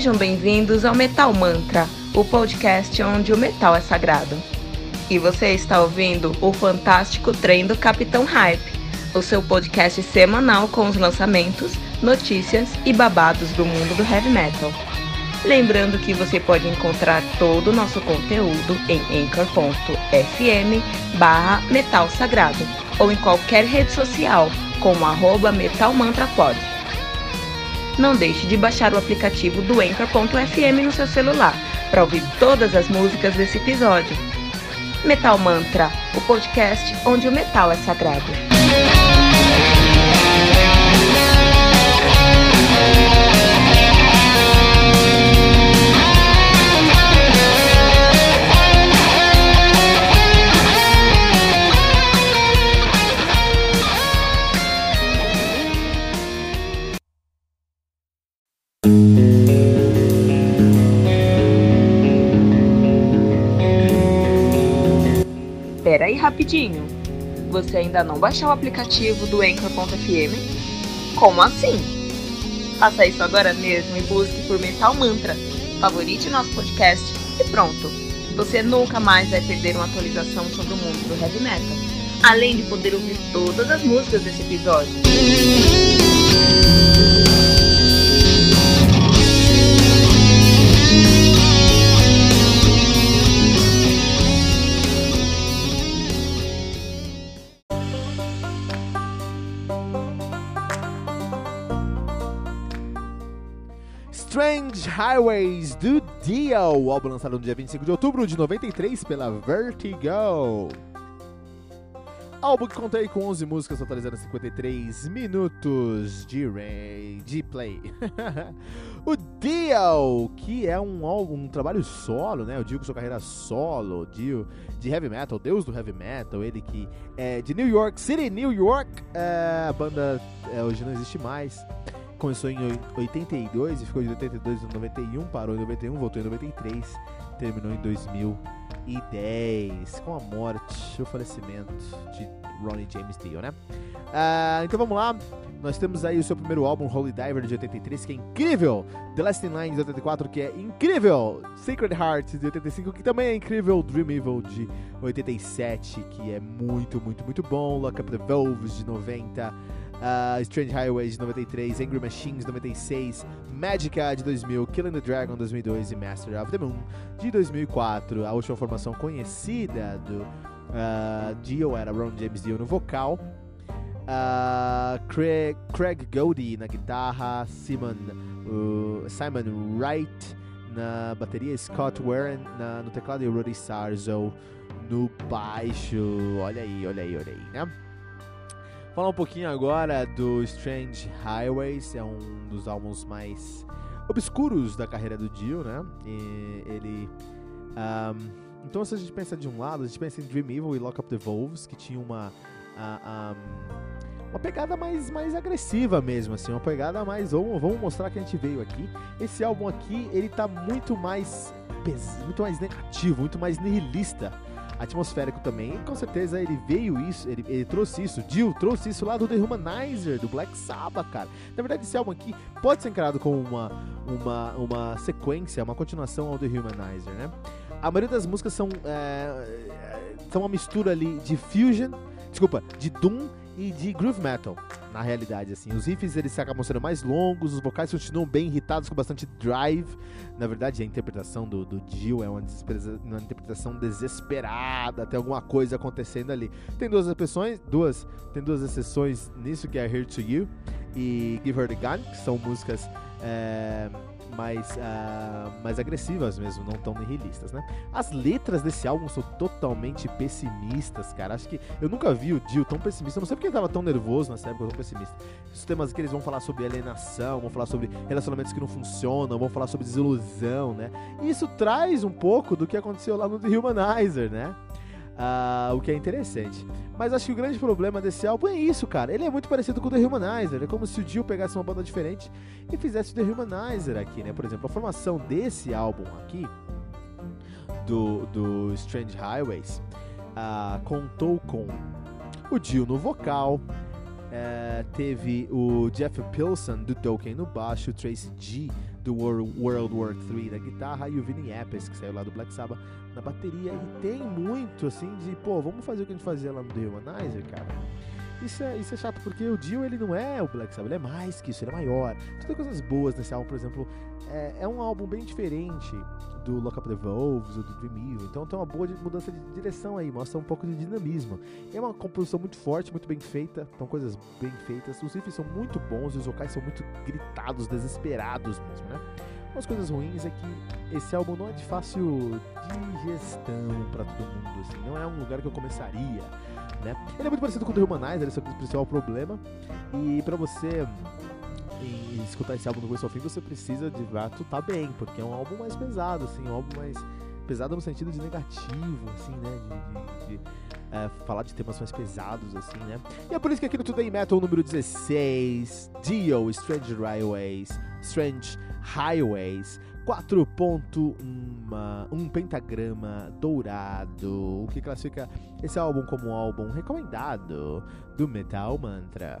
Sejam bem-vindos ao Metal Mantra, o podcast onde o metal é sagrado. E você está ouvindo o fantástico trem do Capitão Hype, o seu podcast semanal com os lançamentos, notícias e babados do mundo do heavy metal. Lembrando que você pode encontrar todo o nosso conteúdo em anchor.fm barra metal sagrado ou em qualquer rede social como arroba metalmantrapod. Não deixe de baixar o aplicativo do Anchor.fm no seu celular para ouvir todas as músicas desse episódio. Metal Mantra, o podcast onde o metal é sagrado. Pera aí rapidinho. Você ainda não baixou o aplicativo do Anchor.fm? Como assim? Faça isso agora mesmo e busque por Metal Mantra. Favorite nosso podcast e pronto. Você nunca mais vai perder uma atualização sobre o mundo do heavy metal. Além de poder ouvir todas as músicas desse episódio. Strange Highways do Dio, o álbum lançado no dia 25 de outubro de 93 pela Vertigo. Álbum que contei com 11 músicas, totalizando 53 minutos de, de play. o Dio, que é um álbum, um trabalho solo, né? O Dio com sua carreira solo, Dio de heavy metal, deus do heavy metal, ele que é de New York City, New York. É, a banda é, hoje não existe mais começou em 82 e ficou de 82 a 91, parou em 91, voltou em 93, terminou em 2010, com a morte, o falecimento de Ronnie James Dio, né? Uh, então vamos lá, nós temos aí o seu primeiro álbum, Holy Diver, de 83, que é incrível, The Last in Line, de 84, que é incrível, Sacred Heart, de 85, que também é incrível, Dream Evil, de 87, que é muito, muito, muito bom, Lock Up the Valves, de 90, Uh, Strange Highways de 93, Angry Machines de 96, Magica de 2000, Killing the Dragon de 2002 e Master of the Moon de 2004. A última formação conhecida do uh, Dio era Ron James Dio no vocal, uh, Craig, Craig Goldie na guitarra, Simon, Simon Wright na bateria, Scott Warren na, no teclado e Rudy Sarzo no baixo. Olha aí, olha aí, olha aí, né? Falar um pouquinho agora do Strange Highways, é um dos álbuns mais obscuros da carreira do Dio, né? E ele. Um, então, se a gente pensa de um lado, a gente pensa em Dream Evil e Lock Up the Wolves, que tinha uma. Uh, um, uma pegada mais, mais agressiva mesmo, assim, uma pegada mais. Vamos, vamos mostrar que a gente veio aqui. Esse álbum aqui, ele tá muito mais. muito mais negativo, muito mais nihilista atmosférico também. E com certeza ele veio isso, ele, ele trouxe isso, Jill trouxe isso lá do The Humanizer, do Black Sabbath, cara. Na verdade, esse álbum aqui pode ser encarado como uma, uma, uma sequência, uma continuação ao The Humanizer, né? A maioria das músicas são, é, são uma mistura ali de fusion, desculpa, de doom e de groove metal, na realidade, assim. Os riffs, eles acabam sendo mais longos, os vocais continuam bem irritados, com bastante drive. Na verdade, a interpretação do, do Jill é uma, uma interpretação desesperada, tem alguma coisa acontecendo ali. Tem duas exceções, duas, tem duas exceções nisso, que é Here To You e Give Her The Gun, que são músicas... É, mais, uh, mais agressivas mesmo, não tão nihilistas, né? As letras desse álbum são totalmente pessimistas, cara. Acho que eu nunca vi o Dio tão pessimista. Eu não sei porque ele tava tão nervoso nessa época, tão pessimista. Os temas que eles vão falar sobre alienação, vão falar sobre relacionamentos que não funcionam, vão falar sobre desilusão, né? E isso traz um pouco do que aconteceu lá no The Humanizer, né? Uh, o que é interessante. Mas acho que o grande problema desse álbum é isso, cara. Ele é muito parecido com o The Humanizer. É como se o Dio pegasse uma banda diferente e fizesse o The Humanizer aqui, né? Por exemplo, a formação desse álbum aqui, do, do Strange Highways, uh, contou com o Dio no vocal, uh, teve o Jeff Pilson do Tolkien no baixo, o Tracy G do World War III na guitarra e o Vinny Appice, que saiu lá do Black Sabbath, na bateria. E tem muito, assim, de, pô, vamos fazer o que a gente fazia lá no The Humanizer, cara. Isso é, isso é chato, porque o Dio, ele não é o Black Sabbath, ele é mais que isso, ele é maior. Tem coisas boas nesse álbum, por exemplo, é, é um álbum bem diferente do Lock Up the Wolves ou do Dream Evil, então tem uma boa mudança de direção aí, mostra um pouco de dinamismo. É uma composição muito forte, muito bem feita, são coisas bem feitas, os riffs são muito bons os vocais são muito gritados, desesperados mesmo, né? Umas coisas ruins é que esse álbum não é de fácil digestão para todo mundo, assim, não é um lugar que eu começaria né? Ele é muito parecido com o The Humanizer, esse é o principal problema. E pra você em escutar esse álbum do começo ao fim, você precisa de fato tá bem, porque é um álbum mais pesado, assim, um álbum mais pesado no sentido de negativo, assim, né? De, de, de é, falar de temas mais pesados, assim, né? E é por isso que aqui no Today Metal número 16, Dio, Strange Highways, Strange Highways, 4.1 um pentagrama dourado, o que classifica esse álbum como um álbum recomendado do Metal Mantra.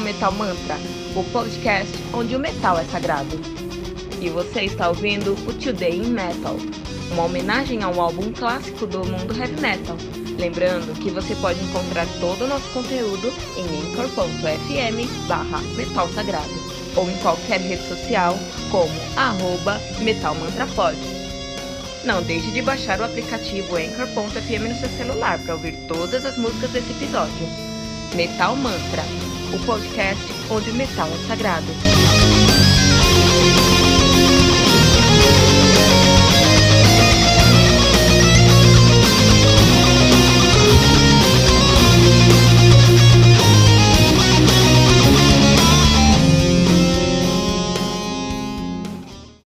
Ao Metal Mantra, o podcast onde o metal é sagrado. E você está ouvindo o Today in Metal, uma homenagem ao álbum clássico do mundo heavy metal. Lembrando que você pode encontrar todo o nosso conteúdo em anchor.fm barra metal sagrado ou em qualquer rede social como arroba metalmantrapod. Não deixe de baixar o aplicativo Anchor.fm no seu celular para ouvir todas as músicas desse episódio. Metal Mantra, o podcast onde o metal é sagrado.